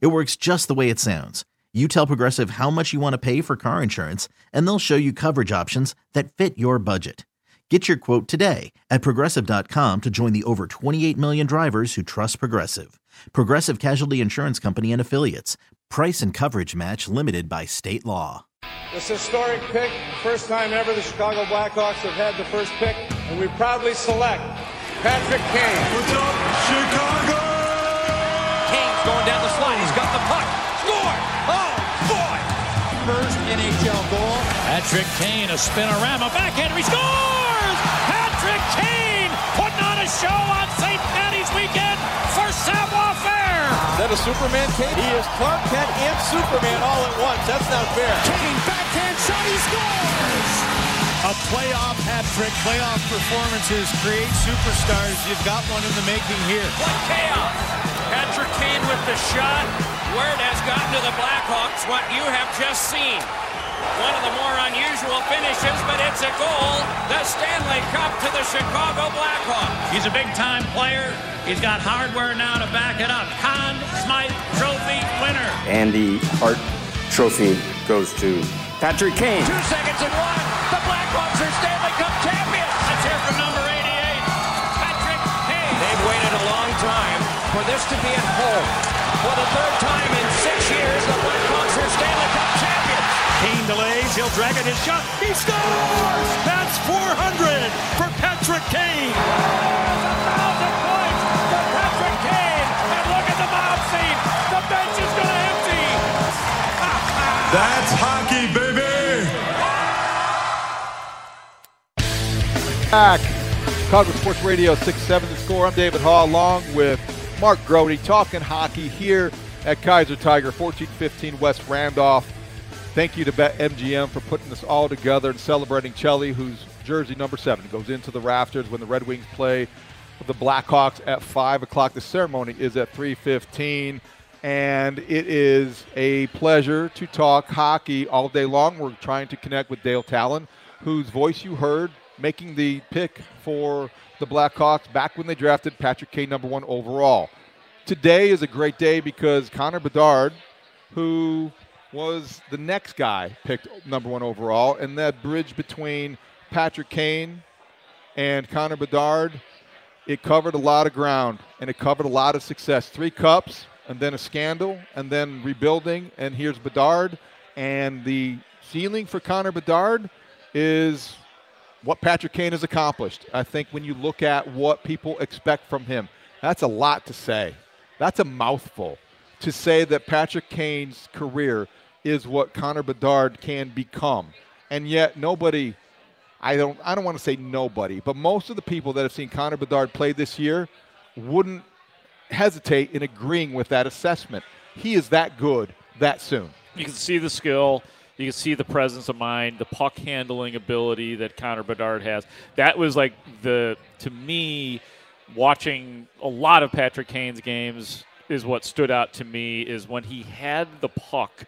It works just the way it sounds. You tell Progressive how much you want to pay for car insurance, and they'll show you coverage options that fit your budget. Get your quote today at progressive.com to join the over 28 million drivers who trust Progressive. Progressive Casualty Insurance Company and Affiliates. Price and coverage match limited by state law. This historic pick, first time ever the Chicago Blackhawks have had the first pick, and we proudly select Patrick Kane. What's up, Chicago? Kane's going down the slide. He's got the puck. Score! Oh, boy! First NHL goal. Patrick Kane, a spinorama backhander. He scores! Patrick Kane putting on a show on St. Patty's weekend for Savoir Fair. Is that a Superman Kane? He is Clark Kent and Superman all at once. That's not fair. Kane backhand shot. He scores! A playoff hat trick, playoff performances create superstars. You've got one in the making here. What chaos! Patrick Kane with the shot. Word has gotten to the Blackhawks what you have just seen. One of the more unusual finishes, but it's a goal. The Stanley Cup to the Chicago Blackhawks. He's a big-time player. He's got hardware now to back it up. Conn Smythe Trophy winner. And the Hart Trophy goes to Patrick Kane. Two seconds and one. For this to be at home. For the third time in six years, the Blackhawks are Stanley Cup champions. Kane delays. He'll drag it his shot. He scores! That's 400 for Patrick Kane. thousand points for Patrick Kane. And look at the mob scene. The bench is going to empty. That's hockey, baby. Back. Chicago Sports Radio 6-7 the score. I'm David Haugh along with Mark Grote talking hockey here at Kaiser Tiger 1415 West Randolph. Thank you to BetMGM for putting this all together and celebrating Chelly, whose jersey number seven goes into the rafters when the Red Wings play with the Blackhawks at five o'clock. The ceremony is at 3:15, and it is a pleasure to talk hockey all day long. We're trying to connect with Dale Tallon, whose voice you heard making the pick for the Blackhawks back when they drafted Patrick Kane number one overall. Today is a great day because Connor Bedard, who was the next guy picked number one overall, and that bridge between Patrick Kane and Connor Bedard, it covered a lot of ground and it covered a lot of success. Three cups, and then a scandal, and then rebuilding, and here's Bedard. And the ceiling for Connor Bedard is what Patrick Kane has accomplished. I think when you look at what people expect from him, that's a lot to say. That's a mouthful to say that Patrick Kane's career is what Connor Bedard can become. And yet nobody I don't I don't want to say nobody, but most of the people that have seen Connor Bedard play this year wouldn't hesitate in agreeing with that assessment. He is that good that soon. You can see the skill. You can see the presence of mind, the puck handling ability that Connor Bedard has. That was like the to me watching a lot of Patrick Kane's games is what stood out to me is when he had the puck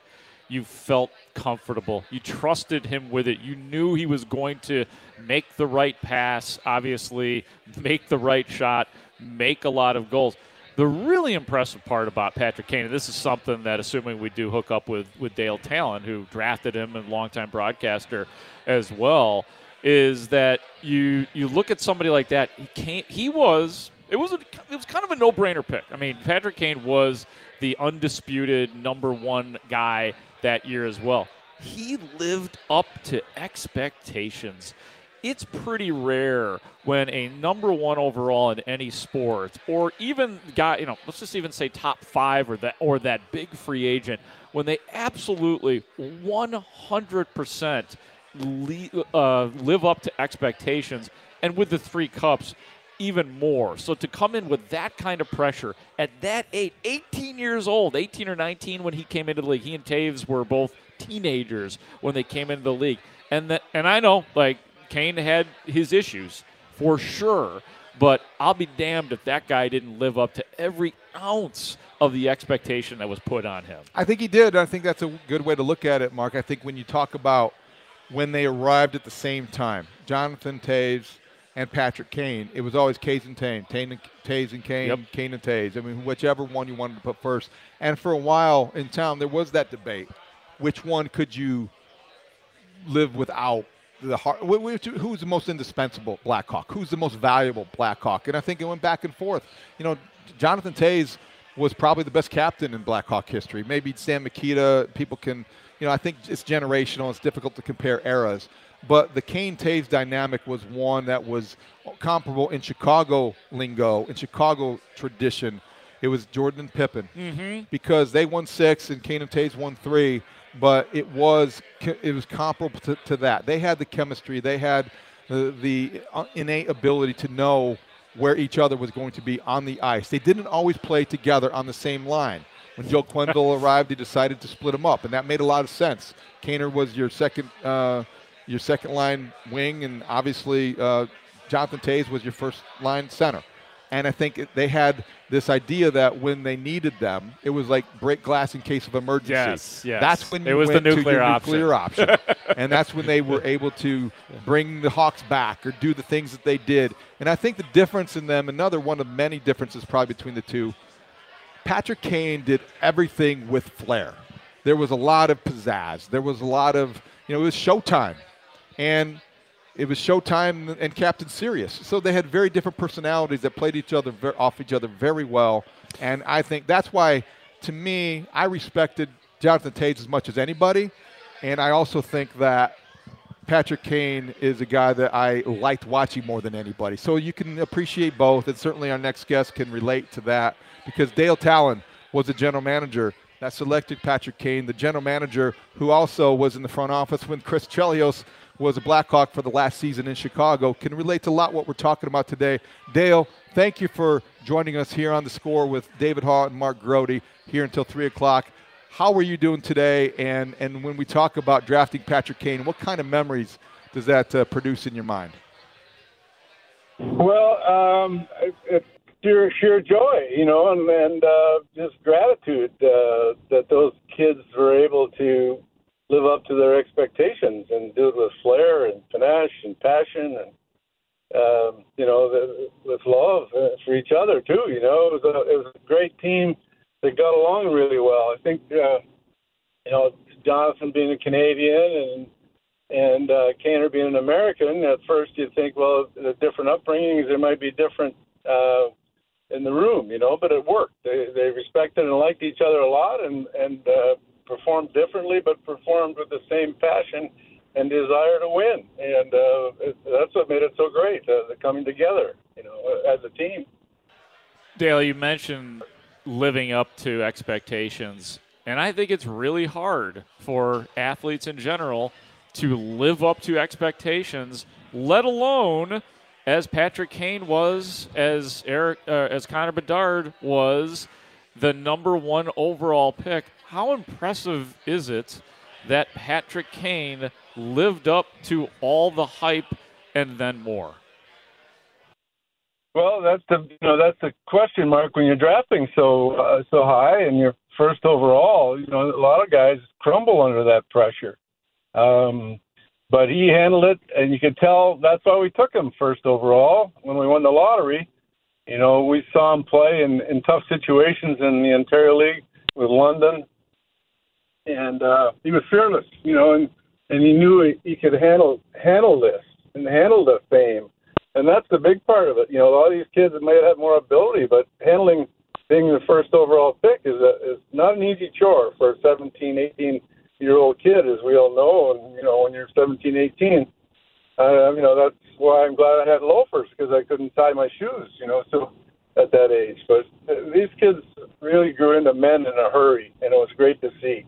you felt comfortable. You trusted him with it. You knew he was going to make the right pass, obviously, make the right shot, make a lot of goals. The really impressive part about Patrick Kane, and this is something that, assuming we do hook up with, with Dale Tallon, who drafted him and longtime broadcaster as well, is that you you look at somebody like that. He can't. He was. It was a, it was kind of a no brainer pick. I mean, Patrick Kane was the undisputed number one guy that year as well. He lived up to expectations it's pretty rare when a number one overall in any sport, or even guy, you know, let's just even say top five or that or that big free agent, when they absolutely 100% uh, live up to expectations, and with the three cups, even more. So to come in with that kind of pressure at that age, 18 years old, 18 or 19 when he came into the league, he and Toews were both teenagers when they came into the league. And that, and I know, like Kane had his issues for sure, but I'll be damned if that guy didn't live up to every ounce of the expectation that was put on him. I think he did. I think that's a good way to look at it, Mark. I think when you talk about when they arrived at the same time, Jonathan Toews and Patrick Kane, it was always Toews and Tane, Tane and Toews and Kane, yep. Kane and Toews. I mean, whichever one you wanted to put first. And for a while in town, there was that debate: which one could you live without the heart. Who's the most indispensable Blackhawk? Who's the most valuable Blackhawk? And I think it went back and forth. You know, Jonathan Toews was probably the best captain in Blackhawk history. Maybe Stan Mikita. People can, you know, I think it's generational. It's difficult to compare eras. But the Kane Toews dynamic was one that was comparable in Chicago lingo, in Chicago tradition. It was Jordan and Pippen mm-hmm. because they won six and Kane and Toews won three but it was it was comparable to, to that. They had the chemistry. They had the, the uh, innate ability to know where each other was going to be on the ice. They didn't always play together on the same line. When Joel Quenneville arrived, he decided to split them up, and that made a lot of sense. Kaner was your second uh, your second line wing, and obviously uh, Jonathan Toews was your first line center. And I think they had this idea that when they needed them, it was like break glass in case of emergency. Yes, yes. That's when it was the nuclear option. nuclear option. and that's when they were able to bring the Hawks back or do the things that they did. And I think the difference in them, another one of many differences probably between the two, Patrick Kane did everything with flair. There was a lot of pizzazz. There was a lot of, you know, it was showtime. And it was Showtime and Captain Serious. So they had very different personalities that played each other off each other very well. And I think that's why, to me, I respected Jonathan Toews as much as anybody. And I also think that Patrick Kane is a guy that I liked watching more than anybody. So you can appreciate both. And certainly our next guest can relate to that because Dale Tallon was the general manager that selected Patrick Kane, the general manager who also was in the front office when Chris Chelios – was a Blackhawk for the last season in Chicago, can relate to a lot what we're talking about today. Dale, thank you for joining us here on the score with David Haugh and Mark Grote here until 3 o'clock. How are you doing today? And, and when we talk about drafting Patrick Kane, what kind of memories does that uh, produce in your mind? Well, um, it's sheer, sheer joy, you know, and, and uh, just gratitude uh, that those kids were able to live up to their expectations and do it with flair and panache and passion and um, you know the, with love for each other too. You know, it was a it was a great team that got along really well. I think uh, you know Jonathan being a Canadian and and uh, Kaner being an American. At first, you'd think, well, the different upbringings, there might be different uh, in the room, you know, but it worked. They they respected and liked each other a lot, and and uh, performed differently, but performed with the same passion and desire to win. And uh, it, that's what made it so great, uh, the coming together, you know, as a team. Dale, you mentioned living up to expectations, and I think it's really hard for athletes in general to live up to expectations, let alone as Patrick Kane was, as Eric, uh, as Connor Bedard was, the number one overall pick how impressive is it that Patrick Kane lived up to all the hype and then more? Well, that's the you know that's the question mark when you're drafting so uh, so high and you're first overall. You know, a lot of guys crumble under that pressure. Um, but he handled it, and you could tell that's why we took him first overall when we won the lottery. You know, we saw him play in, in tough situations in the Ontario League with London, and uh, he was fearless. You know, and and he knew he, he could handle handle this and handle the fame and that's the big part of it. You know, a lot of these kids may have more ability, but handling being the first overall pick is a, is not an easy chore for a 17, 18 year old kid, as we all know. And you know, when you're 17, 18, uh, you know that's why I'm glad I had loafers because I couldn't tie my shoes. You know, so at that age, but these kids really grew into men in a hurry, and it was great to see.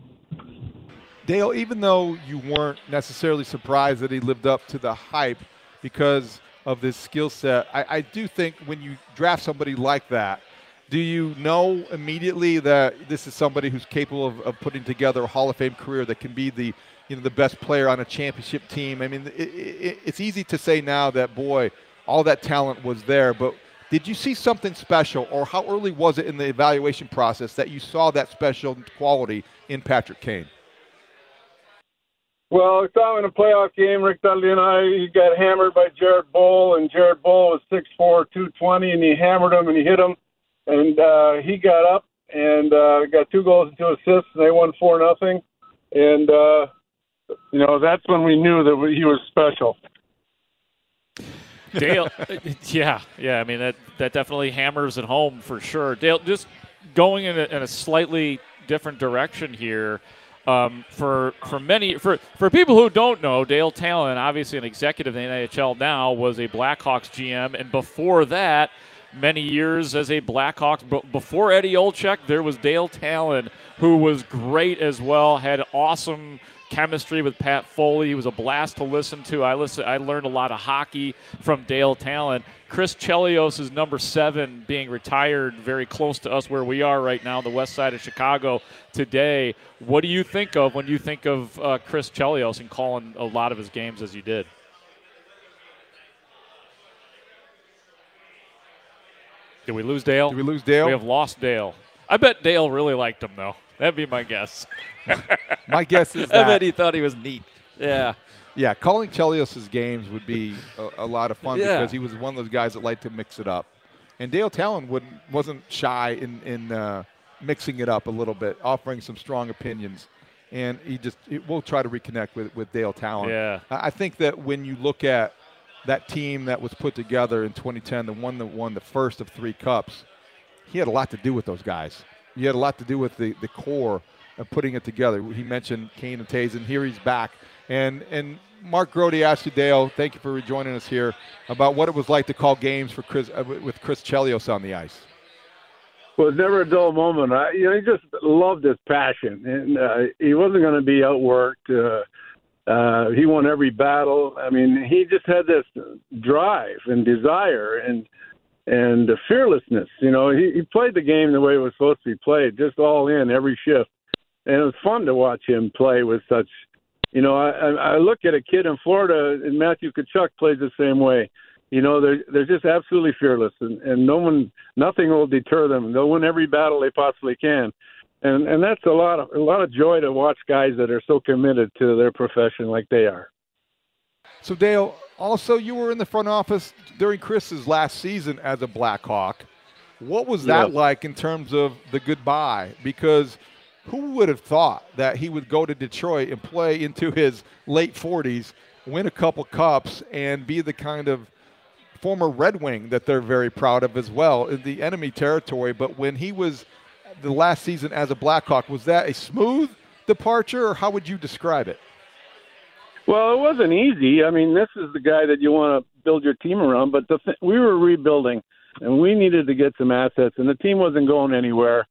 Dale, even though you weren't necessarily surprised that he lived up to the hype, because of this skill set. I, I do think when you draft somebody like that, do you know immediately that this is somebody who's capable of, of, putting together a Hall of Fame career that can be the you know the best player on a championship team? I mean, it, it, it's easy to say now that boy, all that talent was there, but did you see something special, or how early was it in the evaluation process that you saw that special quality in Patrick Kane? Well, I saw him in a playoff game. Rick Dudley and I, he got hammered by Jared Boll, and Jared Boll was 6'4", 220, and he hammered him and he hit him, and uh, he got up and uh, got two goals and two assists, and they won four nothing, and uh, you know that's when we knew that he was special. Dale, yeah, yeah. I mean that that definitely hammers it home for sure. Dale, just going in a, in a slightly different direction here. Um, for for many for for people who don't know, Dale Tallon, obviously an executive in the NHL now, was a Blackhawks GM, and before that, many years as a Blackhawks. But before Eddie Olczyk, there was Dale Tallon, who was great as well, had awesome chemistry with Pat Foley. He was a blast to listen to. I listen. I learned a lot of hockey from Dale Tallon. Chris Chelios is number seven, being retired very close to us where we are right now, the west side of Chicago today. What do you think of when you think of uh, Chris Chelios and calling a lot of his games as you did? Did we lose Dale? Did we lose Dale? We have lost Dale. I bet Dale really liked him, though. That'd be my guess. my guess is that. I bet he thought he was neat. Yeah. Yeah, calling Chelios' games would be a, a lot of fun yeah. because he was one of those guys that liked to mix it up. And Dale Tallon wouldn't, wasn't shy in, in uh, mixing it up a little bit, offering some strong opinions. And he just, we'll try to reconnect with, with Dale Tallon. Yeah. I think that when you look at that team that was put together in 2010, the one that won the first of three cups, he had a lot to do with those guys. He had a lot to do with the, the core of putting it together. He mentioned Kane and Toews, and here he's back. And and Mark Grote asked you, Dale, thank you for rejoining us here, about what it was like to call games for Chris uh, with Chris Chelios on the ice. Well, it's never a dull moment. I, you know, he just loved his passion, and uh, he wasn't going to be outworked. Uh, uh, he won every battle. I mean, he just had this drive and desire and and the fearlessness. You know, he, he played the game the way it was supposed to be played, just all in every shift, and it was fun to watch him play with such you know, I, I look at a kid in Florida, and Matthew Tkachuk plays the same way. You know, they're they're just absolutely fearless, and and no one, nothing will deter them. They'll win every battle they possibly can, and and that's a lot of a lot of joy to watch guys that are so committed to their profession like they are. So Dale, also you were in the front office during Chris's last season as a Blackhawk. What was that like in terms of the goodbye? Because who would have thought that he would go to Detroit and play into his late 40s, win a couple cups, and be the kind of former Red Wing that they're very proud of as well in the enemy territory? But when he was the last season as a Blackhawk, was that a smooth departure, or how would you describe it? Well, it wasn't easy. I mean, this is the guy that you want to build your team around, but the th- we were rebuilding, and we needed to get some assets, and the team wasn't going anywhere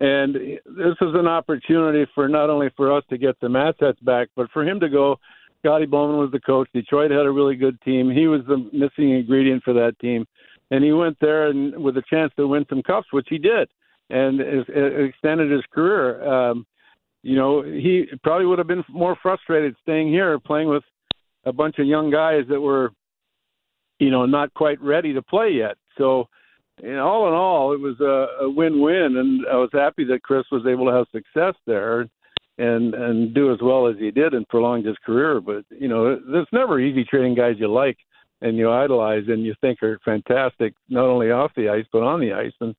and this is an opportunity for not only for us to get some assets back, but for him to go. Scotty Bowman was the coach. Detroit had a really good team. He was the missing ingredient for that team, and he went there and with a chance to win some cups, which he did, and extended his career. Um, you know, he probably would have been more frustrated staying here, playing with a bunch of young guys that were you know, not quite ready to play yet. So, you know, all in all, it was a, a win-win, and I was happy that Chris was able to have success there and and do as well as he did and prolong his career. But you know, it's never easy trading guys you like and you idolize and you think are fantastic, not only off the ice but on the ice. And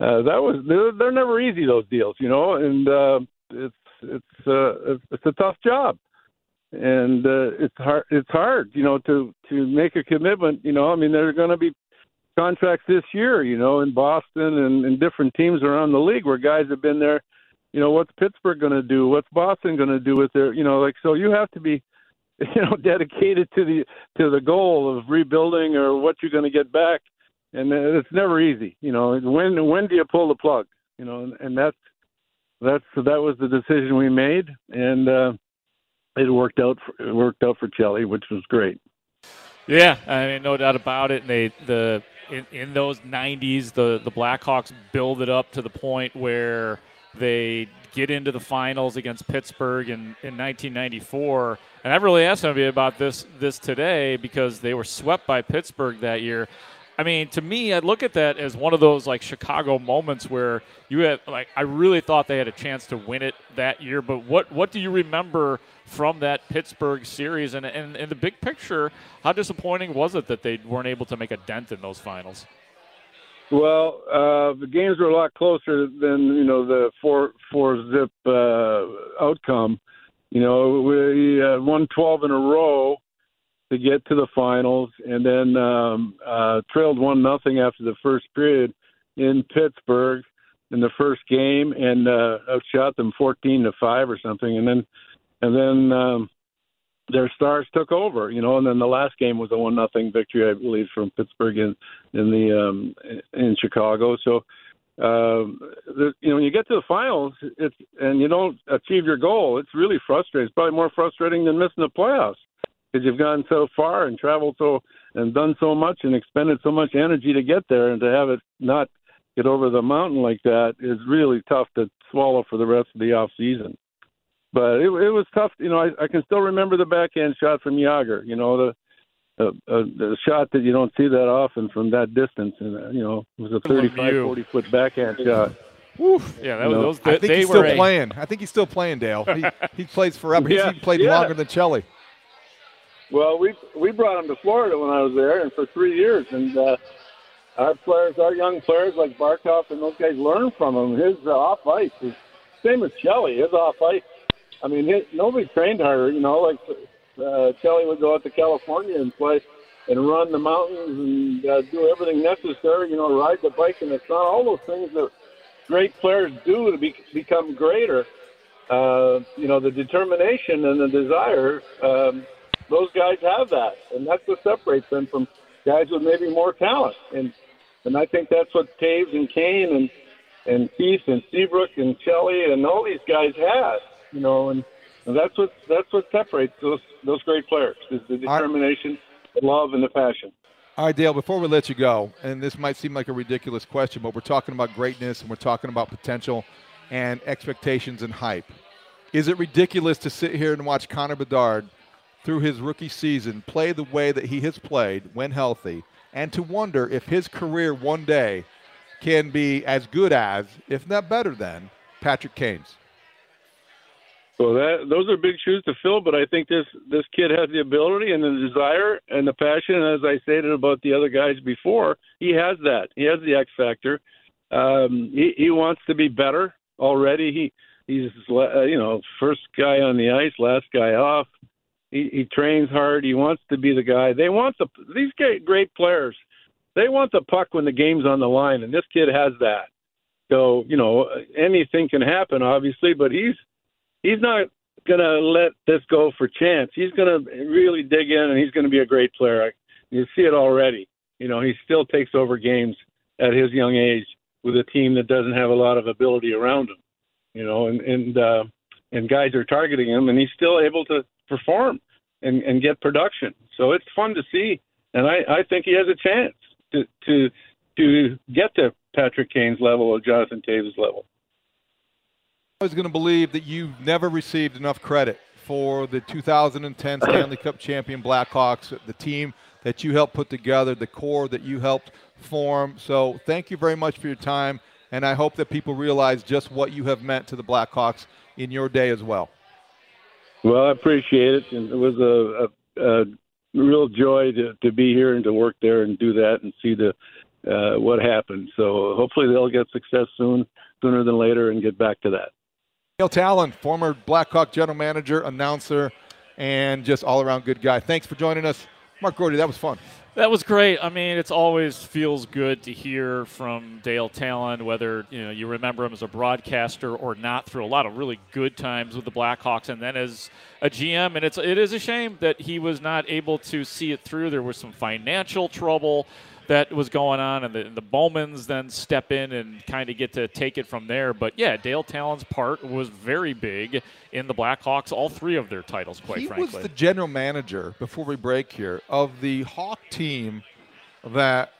uh, that was they're, they're never easy those deals, you know. And uh, it's it's uh, it's a tough job, and uh, it's hard it's hard, you know, to to make a commitment. You know, I mean, there are going to be contracts this year, you know, in Boston and, and different teams around the league where guys have been there you know what's Pittsburgh going to do? What's Boston going to do with their you know like so you have to be you know dedicated to the to the goal of rebuilding or what you're going to get back, and it's never easy. You know when when do you pull the plug? You know and, and that's that's that was the decision we made, and uh, it worked out for, it worked out for Chelly, which was great. Yeah, I mean, no doubt about it. And they the in, in those '90s, the the Blackhawks build it up to the point where they get into the finals against Pittsburgh in, in 1994. And I've really asked somebody about this this today because they were swept by Pittsburgh that year. I mean, to me, I look at that as one of those like Chicago moments where you had like I really thought they had a chance to win it that year. But what what do you remember from that Pittsburgh series? And and in the big picture, how disappointing was it that they weren't able to make a dent in those finals? Well, uh, the games were a lot closer than you know the four four zip uh, outcome. You know, we uh, won 12 in a row to get to the finals, and then um, uh, trailed one nothing after the first period in Pittsburgh in the first game, and uh, outshot them 14 to five or something, and then and then um, their stars took over, you know, and then the last game was a one nothing victory, I believe, from Pittsburgh in in the um, in Chicago. So, um, the, you know, when you get to the finals, it's and you don't achieve your goal, it's really frustrating. It's probably more frustrating than missing the playoffs because you've gone so far and traveled so and done so much and expended so much energy to get there, and to have it not get over the mountain like that is really tough to swallow for the rest of the off season but it, it was tough. You know, I, I can still remember the backhand shot from Jagr. You know, the uh, uh, the shot that you don't see that often from that distance, and uh, you know, it was a 35, 40 foot backhand shot. Woof. Yeah, that was, those, I think they he's still a, playing. I think he's still playing, Dale. He, he plays forever. Yeah, he's played yeah. longer than Chelly. Well, we we brought him to Florida when I was there, and for three years, and uh, our players, our young players like Barkov and those guys, learn from him. His uh, off ice is same as Chelly. His off ice I mean, his, nobody trained harder. You know, like uh, Chelly would go out to California and play and run the mountains and uh, do everything necessary. You know, ride the bike and the sun. All those things that great players do to be, become greater. Uh, you know, the determination and the desire. Um, those guys have that, and that's what separates them from guys with maybe more talent. And and I think that's what Toews and Kane and and Keith and Seabrook and Chelly and all these guys had you know, and, and that's what that's what separates those those great players is the determination, the love, and the passion. All right, Dale, before we let you go, and this might seem like a ridiculous question, but we're talking about greatness and we're talking about potential and expectations and hype. Is it ridiculous to sit here and watch Connor Bedard through his rookie season play the way that he has played when healthy and to wonder if his career one day can be as good as, if not better than, Patrick Kane's? So that those are big shoes to fill, but I think this this kid has the ability and the desire and the passion. And as I stated about the other guys before, he has that. He has the X factor. Um, he, he wants to be better already. He he's uh, you know first guy on the ice, last guy off. He, trains hard. He wants to be the guy. They want the these great players. They want the puck when the game's on the line, and this kid has that. So you know anything can happen, obviously, but he's he's not to let this go for chance. He's to really dig in, and he's to be a great player. You see it already. You know, he still takes over games at his young age with a team that doesn't have a lot of ability around him. You know, and and uh, and guys are targeting him, and he's still able to perform and and get production. So it's fun to see, and I I think he has a chance to to to get to Patrick Kane's level or Jonathan Toews' level. I was going to believe that you never received enough credit for the 2010 Stanley Cup champion Blackhawks, the team that you helped put together, the core that you helped form. So thank you very much for your time, and I hope that people realize just what you have meant to the Blackhawks in your day as well. Well, I appreciate it, and it was a, a, a real joy to, to be here and to work there and do that and see the uh, what happened. So hopefully they'll get success soon, sooner than later, and get back to that. Neil Tallon, former Blackhawk general manager, announcer, and just all around good guy. Thanks for joining us. Mark Grote, that was fun. That was great. I mean, it's always feels good to hear from Dale Tallon, whether you know you remember him as a broadcaster or not, through a lot of really good times with the Blackhawks, and then as a GM. And it's it is a shame that he was not able to see it through. There was some financial trouble that was going on, and the, the Bowmans then step in and kind of get to take it from there. But yeah, Dale Tallon's part was very big in the Blackhawks, all three of their titles, quite he frankly. was the general manager, before we break here, of the Hawk team that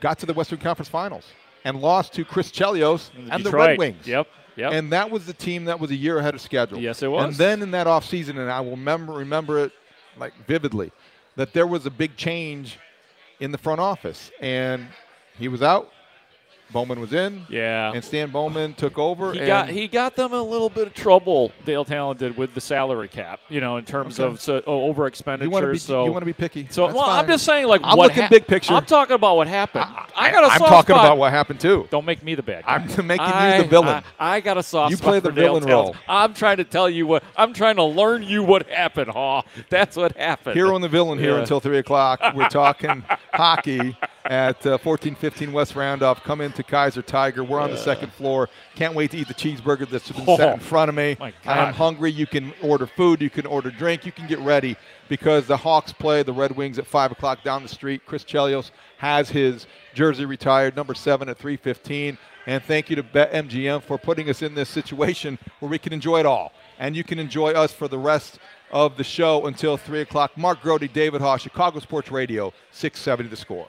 got to the Western Conference Finals and lost to Chris Chelios and the Red Wings. Yep. Yep. And that was the team that was a year ahead of schedule. Yes, it was. And then in that offseason, and I will remember, remember it like vividly, that there was a big change in the front office. And he was out. Bowman was in. Yeah. And Stan Bowman took over. He got he got them a little bit of trouble. Dale Tallon did with the salary cap, you know, in terms Okay. of so, oh, over expenditures. You want to be so you want to be picky. So That's well, I'm just saying, like I'm what looking hap- big picture. I'm talking about what happened. I, got a I'm soft talking spot. about what happened too. Don't make me the bad guy. I'm making you the villain. I, I got a soft You spot play the villain Tallon. role. I'm trying to tell you what. I'm trying to learn you what happened, Haugh. That's what happened. Hero and the villain here Yeah. until 3 o'clock. We're talking hockey at uh, 1415 West Randolph. Come into Kaiser Tiger. We're on the second floor. Can't wait to eat the cheeseburger that's been set Oh, in front of me. I am hungry. You can order food. You can order drink. You can get ready because the Hawks play the Red Wings at 5 o'clock down the street. Chris Chelios has his jersey retired, number 7 at 315. And thank you to BetMGM for putting us in this situation where we can enjoy it all. And you can enjoy us for the rest of the show until 3 o'clock. Mark Grote, David Haugh, Chicago Sports Radio, 670 the score.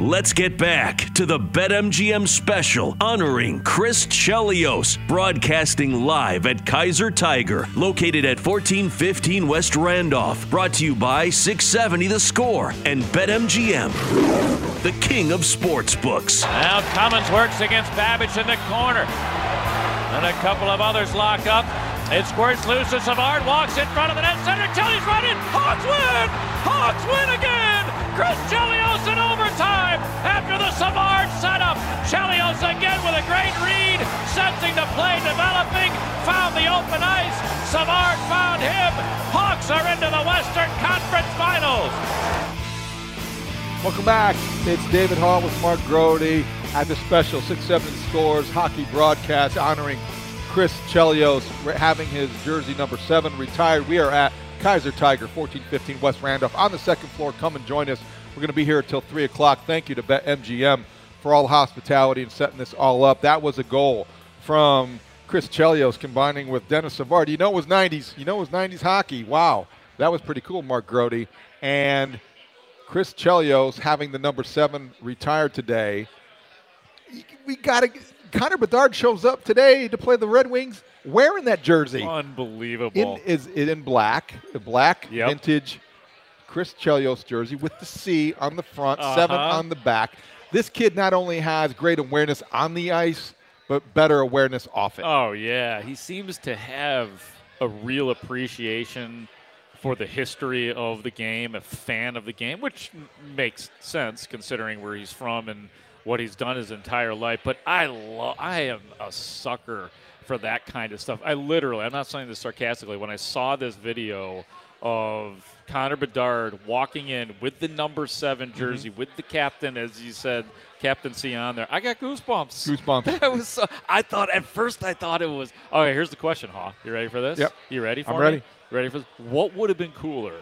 Let's get back to the BetMGM special honoring Chris Chelios, broadcasting live at Kaiser Tiger, located at 1415 West Randolph. Brought to you by 670 The Score and BetMGM, the king of sports books. Now Cummins works against Babych in the corner. And a couple of others lock up. It squirts loose as Savard walks in front of the net center. Chelly's running. Hawks win! Hawks win again! Chris Chelios in overtime after the Savard setup. Chelios again with a great read, sensing the play developing, found the open ice. Savard found him. Hawks are into the Western Conference Finals. Welcome back. It's David Haugh with Mark Grote at the special 6-7 Scores hockey broadcast honoring Chris Chelios having his jersey number 7 retired. We are at Kaiser Tiger, 1415 West Randolph on the second floor. Come and join us. We're going to be here until 3 o'clock. Thank you to BetMGM for all the hospitality and setting this all up. That was a goal from Chris Chelios combining with Denis Savard. You know it was 90s. You know it was 90s hockey. Wow. That was pretty cool, Mark Grote. And Chris Chelios having the number seven retired today. We got to. Connor Bedard shows up today to play the Red Wings wearing that jersey. Unbelievable. In, is it in black? A black yep. vintage Chris Chelios jersey with the C on the front, uh-huh. seven on the back. This kid not only has great awareness on the ice, but better awareness off it. Oh yeah, he seems to have a real appreciation for the history of the game, a fan of the game, which makes sense considering where he's from and what he's done his entire life. But I love, I am a sucker for that kind of stuff. I literally, I'm not saying this sarcastically, when I saw this video of Connor Bedard walking in with the number seven Mm-hmm. jersey, with the captain, as you said, captaincy on there. I got goosebumps. Goosebumps. That was. So, I thought at first I thought it was. Okay, here's the question, Haugh. You ready for this? Yep. You ready for I'm me? ready. Ready for this? What would have been cooler?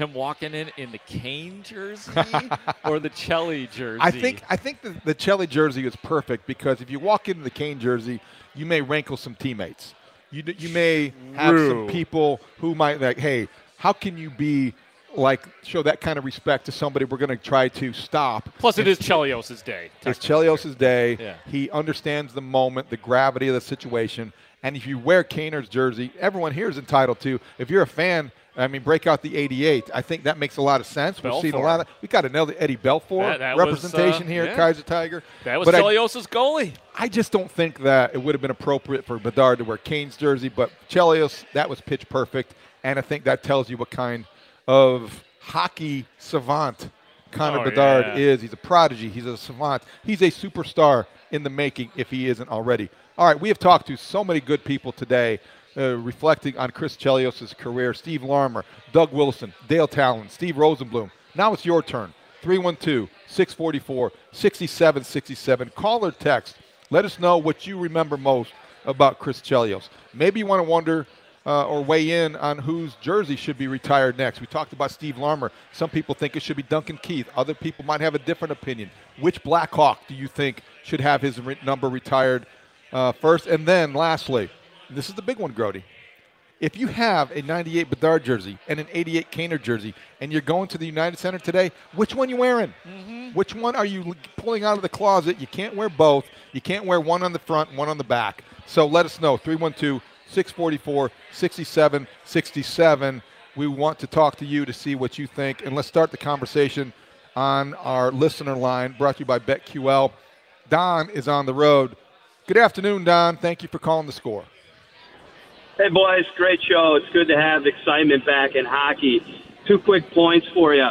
Him walking in in the Kane jersey or the Chelly jersey? I think I think the, the Chelly jersey is perfect because if you walk into the Kane jersey, you may rankle some teammates. You you may have some people who might like, hey, how can you be like show that kind of respect to somebody we're going to try to stop? Plus, it is And Chelios' day. It's Chelios' day. Yeah. He understands the moment, the gravity of the situation. And if you wear Kaner's jersey, everyone here is entitled to. If you're a fan, I mean, break out the 88. I think that makes a lot of sense. We've seen a lot of. We got another Eddie Belfour That- that was, representation uh, here yeah. at Kaiser Tiger. That was I- goalie. I just don't think that it would have been appropriate for Bedard to wear Kane's jersey, but Chelios, that was pitch perfect, and I think that tells you what kind of hockey savant Connor Oh, Bedard yeah. is. He's a prodigy. He's a savant. He's a superstar in the making if he isn't already. All right, we have talked to so many good people today. Uh, reflecting on Chris Chelios' career, Steve Larmer, Doug Wilson, Dale Tallon, Steve Rosenblum. Now it's your turn. 312 644 6767. Call or text. Let us know what you remember most about Chris Chelios. Maybe you want to wonder uh, or weigh in on whose jersey should be retired next. We talked about Steve Larmer. Some people think it should be Duncan Keith. Other people might have a different opinion. Which Blackhawk do you think should have his re- number retired uh, first? And then, lastly, this is the big one, Grote. If you have a 98 Bedard jersey and an 88 Kaner jersey, and you're going to the United Center today, which one you wearing? Mm-hmm. Which one are you pulling out of the closet? You can't wear both. You can't wear one on the front one on the back. So let us know. 312 644 6767. We want to talk to you to see what you think. And let's start the conversation on our listener line brought to you by BetQL. Don is on the road. Good afternoon, Don. Thank you for calling the score. Hey, boys, great show. It's good to have excitement back in hockey. Two quick points for you.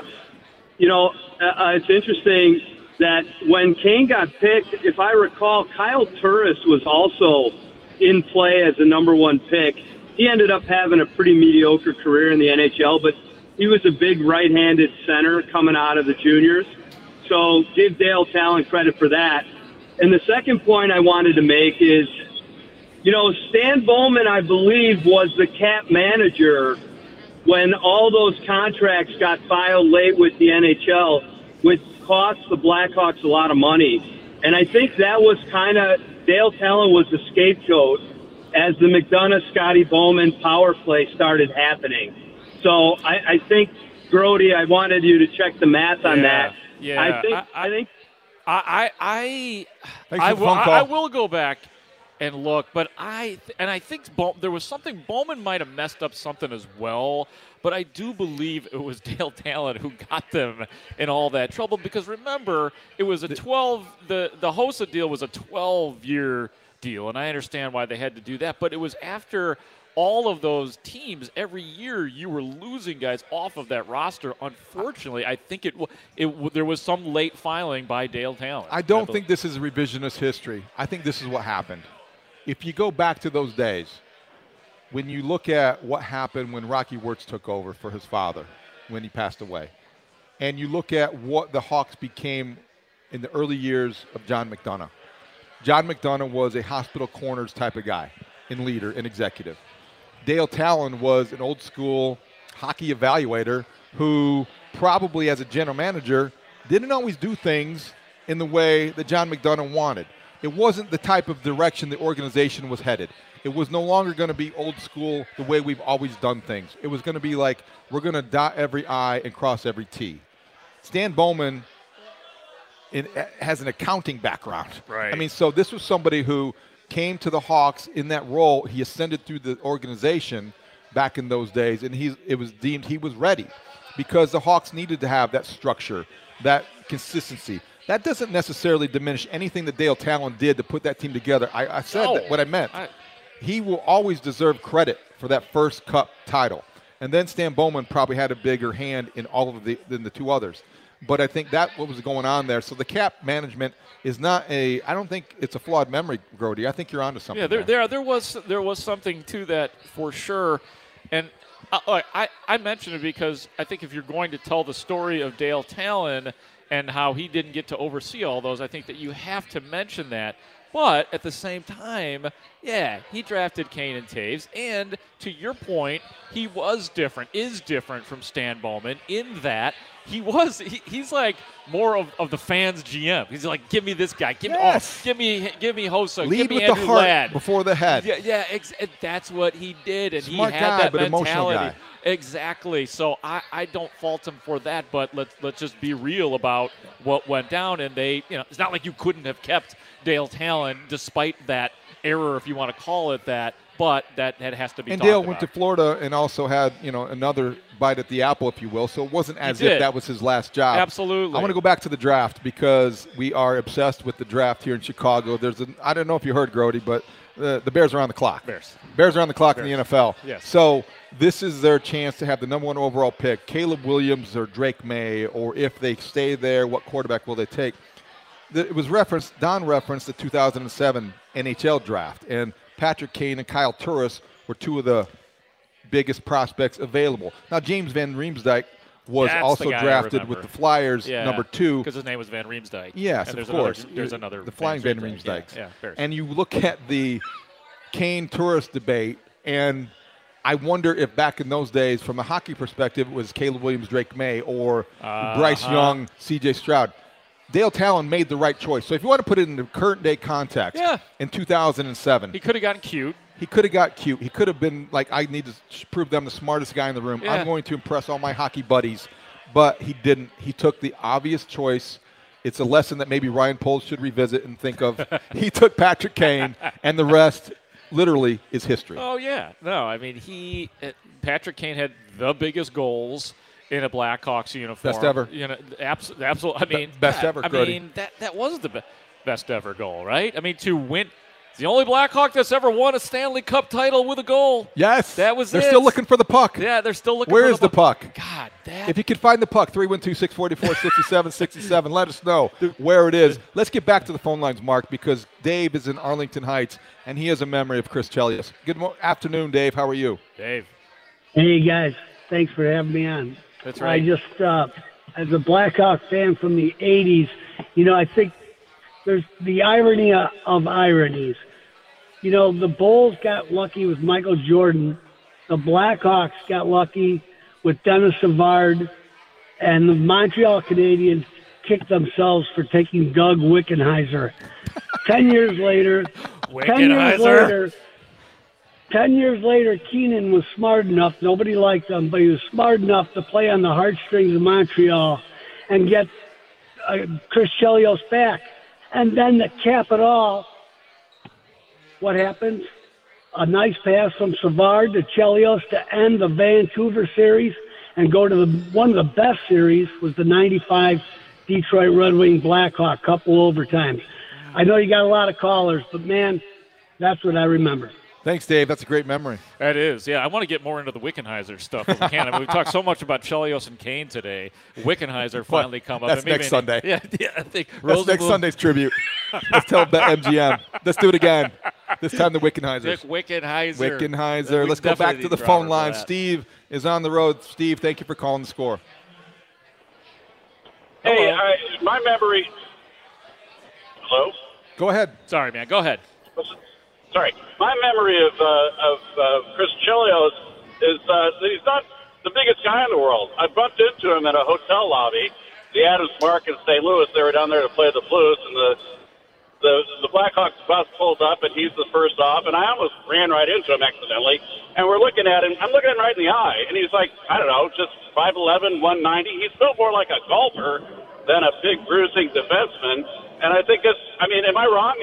You know, uh, uh, it's interesting that when Kane got picked, if I recall, Kyle Turris was also in play as the number one pick. He ended up having a pretty mediocre career in the NHL, but he was a big right handed center coming out of the juniors. So give Dale Tallon credit for that. And the second point I wanted to make is you know, Stan Bowman, I believe, was the cap manager when all those contracts got filed late with the NHL, which cost the Blackhawks a lot of money. And I think that was kind of Dale Tallon was the scapegoat as the McDonough Scotty Bowman power play started happening. So I, I think, Grote, I wanted you to check the math on Yeah, that. yeah. I think I- I, think I I Thanks I, will, I. I will go back and look, but I th- and I think Bow- there was something Bowman might have messed up something as well. But I do believe it was Dale Talon who got them in all that trouble because remember it was a twelve the the Hossa deal was a twelve year deal, and I understand why they had to do that. But it was after all of those teams every year you were losing guys off of that roster. Unfortunately, I think it, it there was some late filing by Dale Tallon. I don't I think this is revisionist history. I think this is what happened. If you go back to those days, when you look at what happened when Rocky Wirtz took over for his father when he passed away, and you look at what the Hawks became in the early years of John McDonough. John McDonough was a hospital corners type of guy and leader and executive. Dale Tallon was an old school hockey evaluator who probably as a general manager didn't always do things in the way that John McDonough wanted. It wasn't the type of direction the organization was headed. It was no longer going to be old school the way we've always done things. It was going to be like we're going to dot every I and cross every T. Stan Bowman in, has an accounting background. Right. I mean, so this was somebody who came to the Hawks in that role. He ascended through the organization back in those days, and he's, it was deemed he was ready because the Hawks needed to have that structure, that consistency. That doesn't necessarily diminish anything that Dale Tallon did to put that team together. I, I said no, what I meant. I, he will always deserve credit for that first Cup title. And then Stan Bowman probably had a bigger hand in all of the than the two others. But I think that what was going on there. So the cap management is not a. I don't think it's a flawed memory, Grote. I think you're onto something. Yeah, there, there, there, was there was something to that for sure, and uh, I I mentioned it because I think if you're going to tell the story of Dale Tallon and how he didn't get to oversee all those, I think that you have to mention that. But at the same time, yeah, he drafted Kane and Toews. And to your point, he was different, is different from Stan Bowman in that he was he, he's like more of, of the fans GM. He's like, give me this guy, give yes. me oh, give me give me Hossa, Lead give me with Andrew the heart Ladd. before the head. Yeah, yeah, ex- that's what he did, and Smart he had guy, that but mentality. Exactly. So I, I don't fault him for that, but let's let's just be real about what went down. And they, you know, it's not like you couldn't have kept Dale Tallon despite that error, if you want to call it that. But that, that has to be. And Dale about. went to Florida and also had you know another bite at the apple, if you will. So it wasn't as if that was his last job. Absolutely. I want to go back to the draft because we are obsessed with the draft here in Chicago. There's an I don't know if you heard Grote, but the, the Bears are on the clock. Bears. Bears are on the clock Bears. in the NFL. Yes. So this is their chance to have the number one overall pick, Caleb Williams or Drake Maye, or if they stay there, what quarterback will they take? It was referenced. Don referenced the 2007 NHL draft, and Patrick Kane and Kyle Turris were two of the biggest prospects available. Now James Van Riemsdyk was That's also the guy I drafted with the Flyers, Yeah, number two. because his name was Van Riemsdyk. Yes, and of course. Another, there's another the flying Van Riemsdyks. Yeah, yeah and you look at the Kane Turris debate, and I wonder if back in those days, from a hockey perspective, it was Caleb Williams, Drake Maye, or Bryce Uh-huh. Young, C.J. Stroud. Dale Tallon made the right choice. So if you want to put it in the current day context, Yeah. in 2007, he could have gotten cute. He could have got cute. He could have been like, I need to prove them the smartest guy in the room. Yeah. I'm going to impress all my hockey buddies. But he didn't. He took the obvious choice. It's a lesson that maybe Ryan Poles should revisit and think of. he took Patrick Kane, and the rest literally is history. Oh yeah, no, I mean he, uh, Patrick Kane had the biggest goals in a Blackhawks uniform. Best ever. You know, absolutely. Absolutely. I mean, best that- ever, I Grote. mean, that that was the be- best ever goal, right? I mean, to win. It's the only Blackhawk that's ever won a Stanley Cup title with a goal. Yes, That was They're it. still looking for the puck. Yeah, they're still looking. Where for is the puck? God, that. If you could find the puck, 312 644 6767, let us know where it is. Let's get back to the phone lines, Mark, because Dave is in Arlington Heights and he has a memory of Chris Chelios. Good mo- afternoon, Dave. How are you? Dave. Hey guys, thanks for having me on. That's right. I just, uh, as a Blackhawk fan from the '80s, you know, I think there's the irony of, of ironies. You know, the Bulls got lucky with Michael Jordan. The Blackhawks got lucky with Denis Savard, and the Montreal Canadiens kicked themselves for taking Doug Wickenheiser. Ten years later, ten years Wickenheiser. later, ten years later, Keenan was smart enough. Nobody liked him, but he was smart enough to play on the heartstrings of Montreal and get uh, Chris Chelios back. And then to cap it all, what happens? A nice pass from Savard to Chelios to end the Vancouver series and go to the one of the best series was the '95 Detroit Red Wing Blackhawk couple overtimes. I know you got a lot of callers, but man, That's what I remember. Thanks, Dave. That's a great memory. That is, yeah. I want to get more into the Wickenheiser stuff if we can. I mean, we talked so much about Chelios and Kane today. Wickenheiser finally come up. That's and maybe next Sunday. Yeah, yeah. I think That's next Sunday's tribute. Let's tell Bet MGM. Let's do it again. This time the Wickenheisers. Dick Wickenheiser. Wickenheiser. We Let's go back to the phone line. Steve is on the road. Steve, thank you for calling the score. Hey, I, my memory. Hello. Go ahead. Sorry, man. Go ahead. Sorry, my memory of uh, of uh, Chris Chelios is uh, that he's not the biggest guy in the world. I bumped into him at a hotel lobby, the Adams Mark in St. Louis. They were down there to play the Blues, and the the the Blackhawks bus pulled up, and he's the first off, and I almost ran right into him accidentally. And we're looking at him. I'm looking him right in the eye, and he's like, I don't know, just 5'11", 190. He's built more like a golfer than a big bruising defenseman. And I think it's. I mean, am I wrong?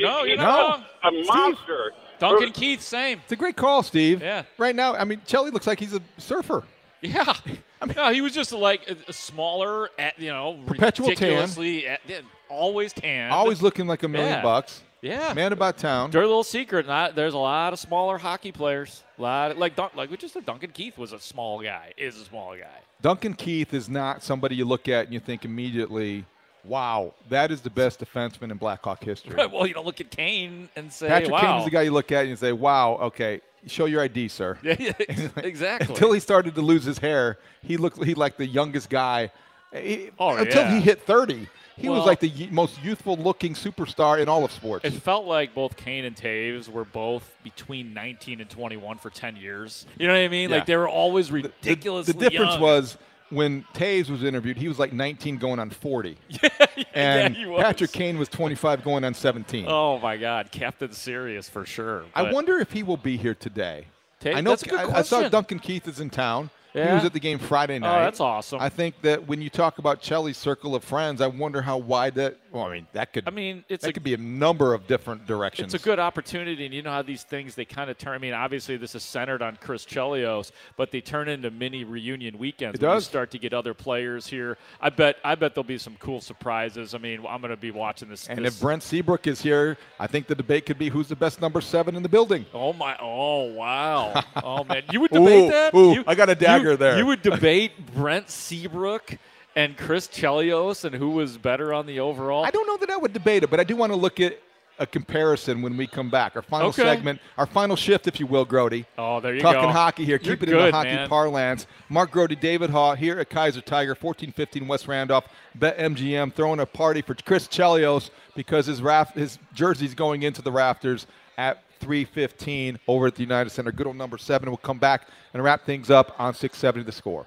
No, you're He's not wrong. A monster. Duncan Keith, same. It's a great call, Steve. Yeah. Right now, I mean, Chelly looks like he's a surfer. Yeah. I mean, no, he was just like a, a smaller, at, you know, Perpetual tan. at- yeah, always tan. Always looking like a million Yeah. bucks. Yeah. Man about town. Dirty little secret. Not, there's a lot of smaller hockey players. A lot of, like like we just said, Duncan Keith was a small guy. Is a small guy. Duncan Keith is not somebody you look at and you think immediately, wow, that is the best defenseman in Blackhawk history. Right. Well, you don't look at Kane and say, Patrick "Wow." Kane is the guy you look at and you say, wow, okay, show your ID, sir. Yeah, yeah, exactly. Until he started to lose his hair, he looked he like the youngest guy. He- Oh, until yeah. he hit 30, he was like the y- most youthful looking superstar in all of sports. It felt like both Kane and Toews were both between 19 and 21 for 10 years. You know what I mean? Yeah. Like they were always The- ridiculously The, difference young. was when Toews was interviewed, he was like 19 going on 40. and he was. Patrick Kane was 25 going on 17. Oh my God, Captain Serious for sure. I wonder if he will be here today. Ta- I know that's a good I, I saw. Duncan Keith is in town. He was at the game Friday oh, night. Oh, that's awesome. I think that when you talk about Chelly's circle of friends, I wonder how wide that. Well, I mean, that could. I mean, it's that a- could be a number of different directions. It's a good opportunity, and you know how these things they kind of turn. I mean, obviously this is centered on Chris Chelios, but they turn into mini reunion weekends. It when you does. start to get other players here. I bet. I bet there'll be some cool surprises. I mean, I'm going to be watching this. And this- if Brent Seabrook is here, I think the debate could be who's the best number seven in the building. Oh my! Oh wow! Oh man, you would Ooh, debate that? ooh, You- I got a dagger you- there. You would debate Brent Seabrook and Chris Chelios and who was better on the overall. I don't know that I would debate it, but I do want to look at a comparison when we come back. Our final Okay. segment, our final shift, if you will, Grote. Oh, there you Talking go. Talking hockey here. You're Keep it in the hockey man. parlance. Mark Grote, David Haugh here at Kaiser Tiger, 1415 West Randolph. Bet MGM throwing a party for Chris Chelios because his raft, his jersey's going into the rafters at 315 over at the United Center. Good old number seven. We'll come back and wrap things up on 670 the score.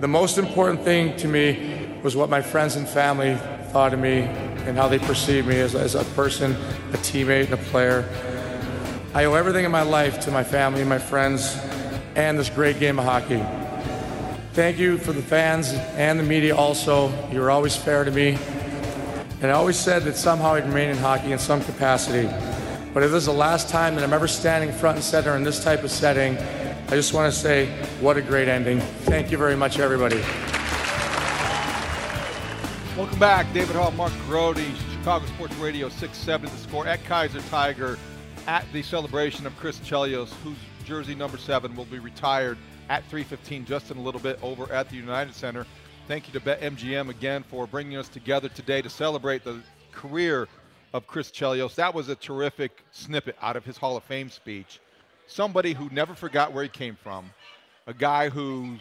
The most important thing to me was what my friends and family thought of me and how they perceived me as, as a person, a teammate, and a player. I owe everything in my life to my family, my friends, and this great game of hockey. Thank you for the fans and the media also. You were always fair to me. And I always said that somehow I'd remain in hockey in some capacity. But if this is the last time that I'm ever standing front and center in this type of setting, I just want to say what a great ending. Thank you very much, everybody. Welcome back. David Haugh, Mark Grote, Chicago Sports Radio 670 the score at Kaiser Tiger at the celebration of Chris Chelios, whose jersey number seven will be retired at 315 just in a little bit over at the United Center. Thank you to BetMGM again for bringing us together today to celebrate the career of Chris Chelios. That was a terrific snippet out of his Hall of Fame speech. Somebody who never forgot where he came from, a guy who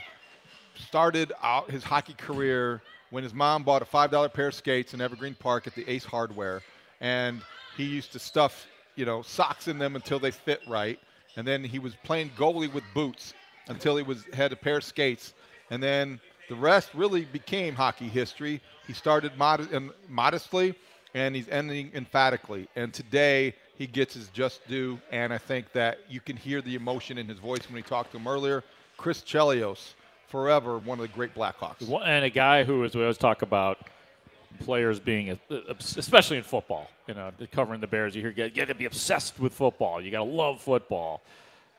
started out his hockey career when his mom bought a $5 pair of skates in Evergreen Park at the Ace Hardware. And he used to stuff, you know, socks in them until they fit right. And then he was playing goalie with boots until he was had a pair of skates. And then the rest really became hockey history. He started mod- and modestly and he's ending emphatically. And today he gets his just due. And I think that you can hear the emotion in his voice when we talked to him earlier. Chris Chelios, forever one of the great Blackhawks. And a guy who, as we always talk about, players being, uh, especially in football, you know, covering the Bears, you hear you got to be obsessed with football. You got to love football.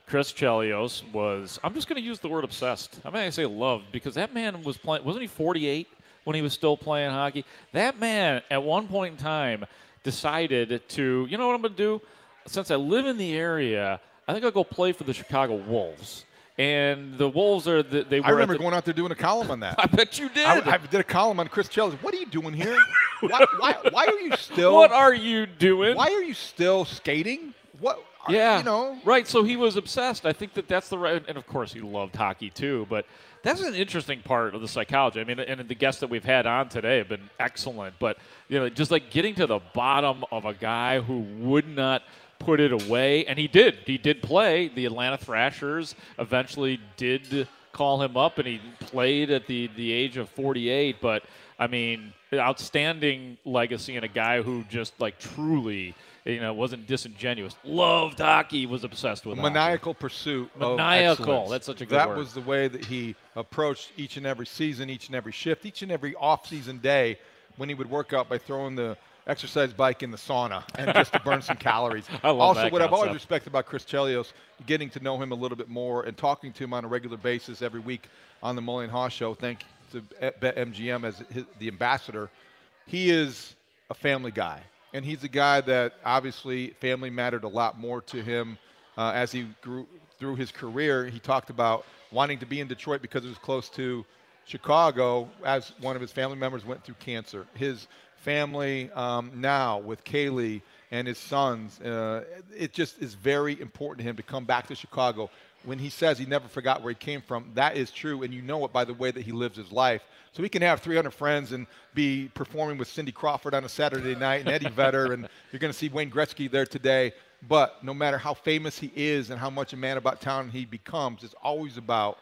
Chris Chelios was. I'm just going to use the word obsessed. I'm going to say loved because that man was playing. Wasn't he 48 when he was still playing hockey? That man, at one point in time, decided to, you know what I'm going to do? Since I live in the area, I think I'll go play for the Chicago Wolves. And the Wolves are the, they were. I remember the, going out there doing a column on that. I bet you did. I, I did a column on Chris Chelios. What are you doing here? why, why, why are you still? What are you doing? Why are you still skating? What? Yeah, you know. right. So he was obsessed. I think that that's the right, and of course he loved hockey too. But that's an interesting part of the psychology. I mean, and the guests that we've had on today have been excellent. But you know, just like getting to the bottom of a guy who would not put it away, and he did. He did play. The Atlanta Thrashers eventually did call him up, and he played at the the age of 48. But I mean, outstanding legacy and a guy who just like truly you know, wasn't disingenuous. Loved hockey, was obsessed with maniacal pursuit. Maniacal. Of. That's such a good That word. was the way that he approached each and every season, each and every shift, each and every off-season day when he would work out by throwing the exercise bike in the sauna and just to burn some calories. I love also, what I've always respected about Chris Chelios, getting to know him a little bit more and talking to him on a regular basis every week on the Mully and Haugh Show. Thank to BetMGM as his, the ambassador. He is a family guy, and he's a guy that obviously family mattered a lot more to him uh, as he grew through his career. He talked about wanting to be in Detroit because it was close to Chicago, as one of his family members went through cancer. His family um, now with Kaylee and his sons, uh, it just is very important to him to come back to Chicago. When he says he never forgot where he came from, that is true, and you know it by the way that he lives his life. So he can have 300 friends and be performing with Cindy Crawford on a Saturday night and Eddie Vedder, and you're going to see Wayne Gretzky there today. But no matter how famous he is and how much a man about town he becomes, it's always about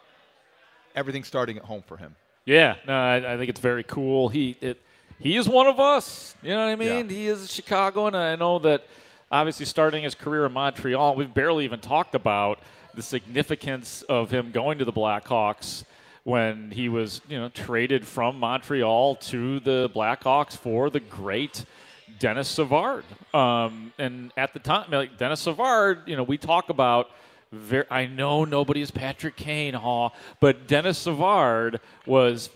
everything starting at home for him. Yeah, no, I, I think it's very cool. He it, he is one of us. You know what I mean? Yeah. He is a Chicagoan. I know that obviously starting his career in Montreal, we've barely even talked about the significance of him going to the Blackhawks when he was, you know, traded from Montreal to the Blackhawks for the great Denis Savard. Um, and at the time, like Denis Savard, you know, we talk about. Ver I know nobody is Patrick Kane, Haugh, but Denis Savard was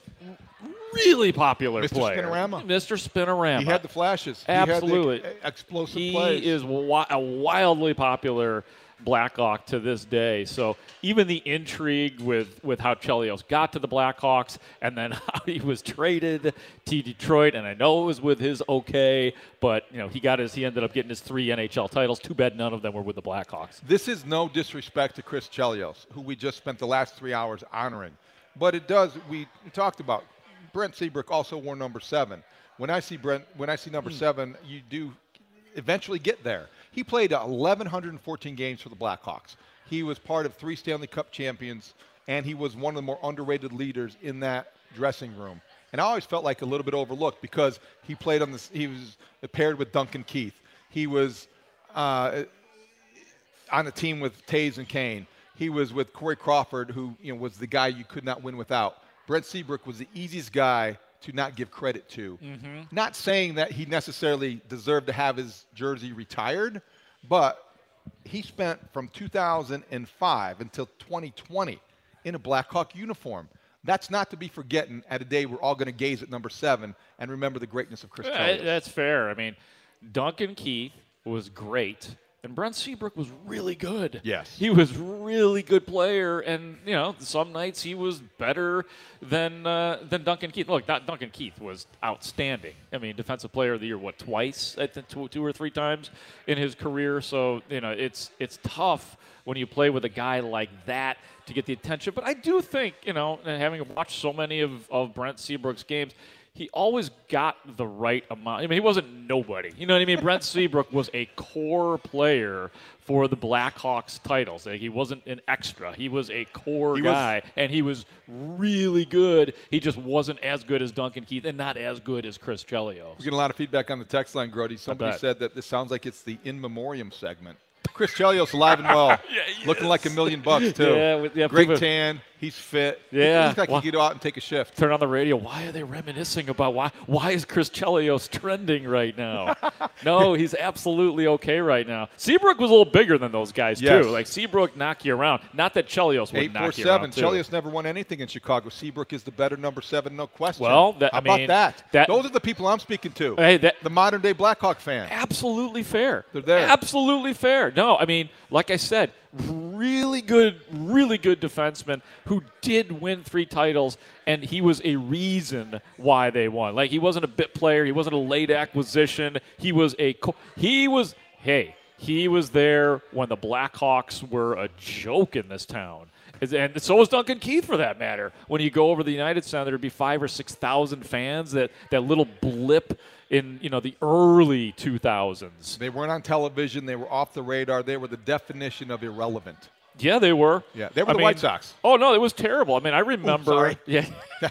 really popular Mr. player. Spinorama. Mr. Spinorama. He had the flashes. Absolutely. He had the explosive He plays. is wi- a wildly popular Blackhawk to this day. So even the intrigue with, with how Chelios got to the Blackhawks and then how he was traded to Detroit, and I know it was with his okay, but you know he got his he ended up getting his three NHL titles. Too bad none of them were with the Blackhawks. This is no disrespect to Chris Chelios, who we just spent the last three hours honoring. But it does, we talked about, Brent Seabrook also wore number seven. When I see Brent, when I see number hmm. seven, you do eventually get there. He played 1,114 games for the Blackhawks. He was part of three Stanley Cup champions, and he was one of the more underrated leaders in that dressing room. And I always felt like a little bit overlooked because he played on this. He was paired with Duncan Keith. He was uh, on a team with Toews and Kane. He was with Corey Crawford, who you know was the guy you could not win without. Brent Seabrook was the easiest guy to not give credit to. Mhm. Not saying that he necessarily deserved to have his jersey retired, but he spent from 2005 until 2020 in a Blackhawk uniform. That's not to be forgotten at a day we're all going to gaze at number seven and remember the greatness of Chris Yeah, that's fair. I mean, Duncan Keith was great, and Brent Seabrook was really good. Yes. he was really good player, and you know, some nights he was better than uh, than Duncan Keith. Look, not Duncan Keith was outstanding. I mean, defensive player of the year, what twice? I think two, two or three times in his career. So you know, it's it's tough when you play with a guy like that to get the attention. But I do think, you know, and having watched so many of, of Brent Seabrook's games, he always got the right amount. I mean, he wasn't nobody. You know what I mean? Brent Seabrook was a core player for the Blackhawks titles. Like, he wasn't an extra. He was a core He was- guy, and he was really good. He just wasn't as good as Duncan Keith and not as good as Chris Chelios. We're getting a lot of feedback on the text line, Grote. Somebody said that this sounds like it's the in memoriam segment. Chris Chelios alive and well, yeah, looking like a million bucks too. Yeah, with- yeah, great tan. He's fit. Yeah. he's like Wha- he could go out and take a shift. Turn on the radio. Why are they reminiscing about why? Why is Chris Chelios trending right now? no, he's absolutely okay right now. Seabrook was a little bigger than those guys Yes. too. Like Seabrook knock you around. Not that Chelios would knock four you seven. around. too. Chelios never won anything in Chicago. Seabrook is the better number seven, no question. Well, that- how I about mean, that? that- Those are the people I'm speaking to. Hey, that the modern day Blackhawk fan. absolutely fair. They're there. Absolutely fair. No, I mean, like I said, really good, really good defenseman who did win three titles, and he was a reason why they won. Like he wasn't a bit player, he wasn't a late acquisition. He was a co- he was hey he was there when the Blackhawks were a joke in this town. And so was Duncan Keith, for that matter. When you go over the United Center, there'd be five or six thousand fans. That that little blip in you know the early 2000s. They weren't on television. They were off the radar. They were the definition of irrelevant. Yeah, they were. Yeah, they were I the mean- White Sox. Oh no, it was terrible. I mean, I remember. sorry. Yeah,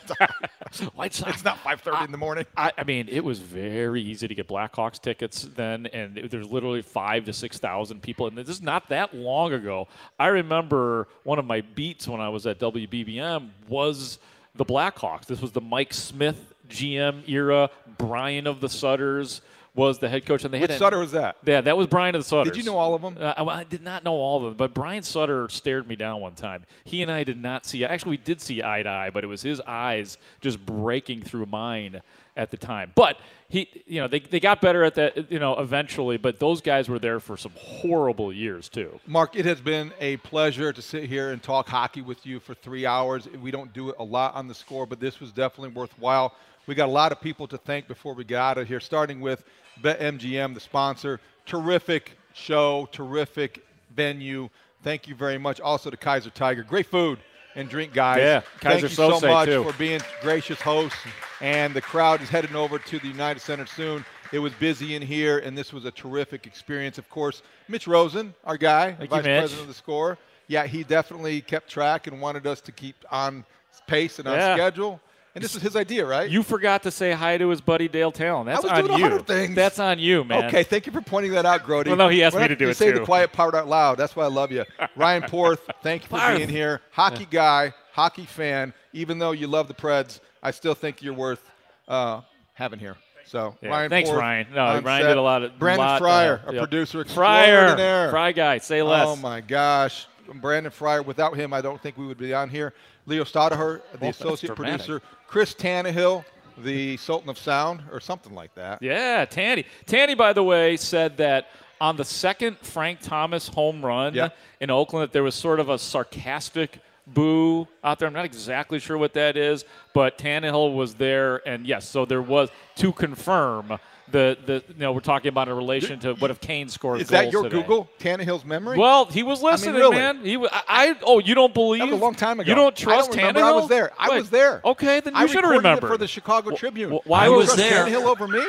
White Sox. It's not 5:30 in the morning. I, I mean, it was very easy to get Blackhawks tickets then, and there's literally five to six thousand people, and this is not that long ago. I remember one of my beats when I was at WBBM was the Blackhawks. This was the Mike Smith GM era. Brian of the Sutters was the head coach, and they Which had Sutter was that? Yeah, that was Brian of the Sutters. Did you know all of them? Uh, I, I did not know all of them, but Brian Sutter stared me down one time. He and I did not see. Actually, we did see eye to eye, but it was his eyes just breaking through mine at the time. But he, you know, they, they got better at that, you know, eventually. But those guys were there for some horrible years too. Mark, it has been a pleasure to sit here and talk hockey with you for three hours. We don't do it a lot on the score, but this was definitely worthwhile. We got a lot of people to thank before we get out of here, starting with BetMGM, the sponsor. Terrific show, terrific venue. Thank you very much. Also to Kaiser Tiger. Great food and drink, guys. Yeah, Thank Kaiser you so much too. for being gracious hosts. And the crowd is heading over to the United Center soon. It was busy in here, and this was a terrific experience. Of course, Mitch Rosen, our guy, Thank vice you, president of the score. Yeah, he definitely kept track and wanted us to keep on pace and on Yeah. schedule. And this was his idea, right? You forgot to say hi to his buddy Dale Tallon. That's I was on doing you. things. That's on you, man. Okay, thank you for pointing that out, Grote. Well, no, he asked We're me to do it say too. Say the quiet part out loud. That's why I love you. Ryan Porth, thank you for being here. Hockey guy, hockey fan. Even though you love the Preds, I still think you're worth uh, having here. So, Yeah, Ryan thanks, Porth Ryan. No, Ryan set. did a lot of Brandon lot, Fryer, uh, a yeah. producer Fryer, extraordinaire. Fry guy, say less. Oh my gosh, Brandon Fryer. Without him, I don't think we would be on here. Leo Stadaher, the oh, that's associate producer. Chris Tannehill, the Sultan of Sound, or something like that. Yeah, Tanny. Tanny, by the way, said that on the second Frank Thomas home run Yeah. in Oakland, that there was sort of a sarcastic boo out there. I'm not exactly sure what that is, but Tannehill was there, and yes, so there was to confirm the the you know we're talking about in relation to what if Kane scored. Is that your today. Google Tannehill's memory? Well, he was I mean, listening, really. man. He, wa- I, I oh, you don't believe? That was a long time ago. You don't trust I don't. Tannehill? I was there. I Wait, was there. Okay, then you I should remember for the Chicago Tribune. wh- why You was there? Tannehill over me?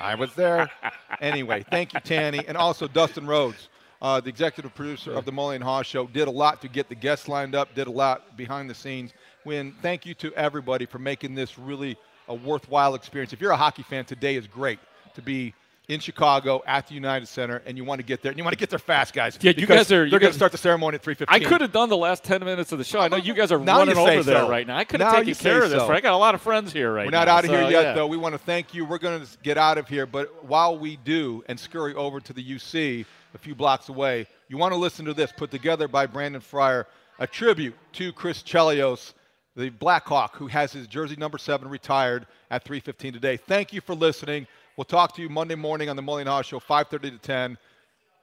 I was there. anyway, thank you, Tanny, and also Dustin Rhodes, uh, the executive producer of the Mully and Haugh Show, did a lot to get the guests lined up. Did a lot behind the scenes. When thank you to everybody for making this really a worthwhile experience. If you're a hockey fan, today is great to be. In Chicago at the United Center, and you want to get there, and you want to get there fast, guys. Yeah, you guys are- They're going to start the ceremony at 3:15. I could have done the last 10 minutes of the show. I know you guys are Now running over there right now. I could Now have taken care of this. so. I got a lot of friends here right We're now. not out of so, here yet, yeah. though. We want to thank you. We're going to get out of here, but while we do and scurry over to the UC a few blocks away, you want to listen to this put together by Brandon Fryer, a tribute to Chris Chelios, the Blackhawk, who has his jersey number seven retired at 3:15 today. Thank you for listening. We'll talk to you Monday morning on the Mully and Haugh Show, 5:30 to 10.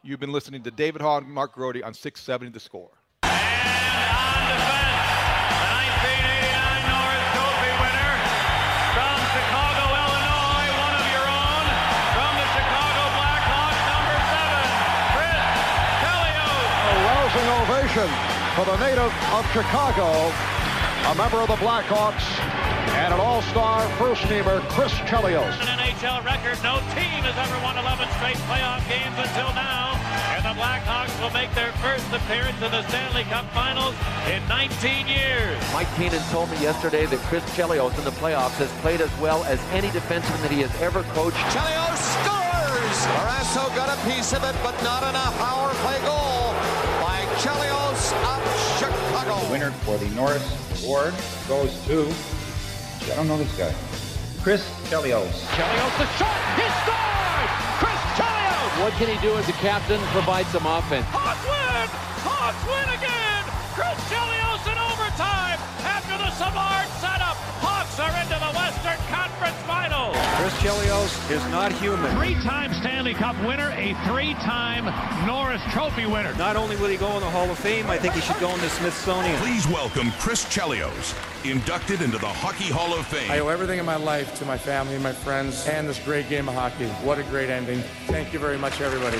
You've been listening to David Haugh and Mark Grote on 670 The Score. From Chicago, Illinois, one of your own. From the Chicago Blackhawks, number seven, Chris Chelios. A rousing ovation for the native of Chicago, a member of the Blackhawks, and an all-star first-teamer, Chris Chelios. An NHL record. No team has ever won 11 straight playoff games until now. And the Blackhawks will make their first appearance in the Stanley Cup Finals in 19 years. Mike Keenan told me yesterday that Chris Chelios in the playoffs has played as well as any defenseman that he has ever coached. Chelios scores! Barrasso got a piece of it, but not enough. Power play goal by Chelios of Chicago. The winner for the Norris Award goes to, I don't know this guy, Chris Chelios. Chelios the shot. He scored! Chris Chelios! What can he do as a captain? Provide some offense. Hawks win! Hawks win again! Chris Chelios in overtime after the Savard setup. Hawks are into the Western Conference Finals. Chris Chelios is not human. Three-time Stanley Cup winner, a three-time Norris Trophy winner. Not only will he go in the Hall of Fame, I think he should go in the Smithsonian. Please welcome Chris Chelios, inducted into the Hockey Hall of Fame. I owe everything in my life to my family, my friends, and this great game of hockey. What a great ending. Thank you very much, everybody.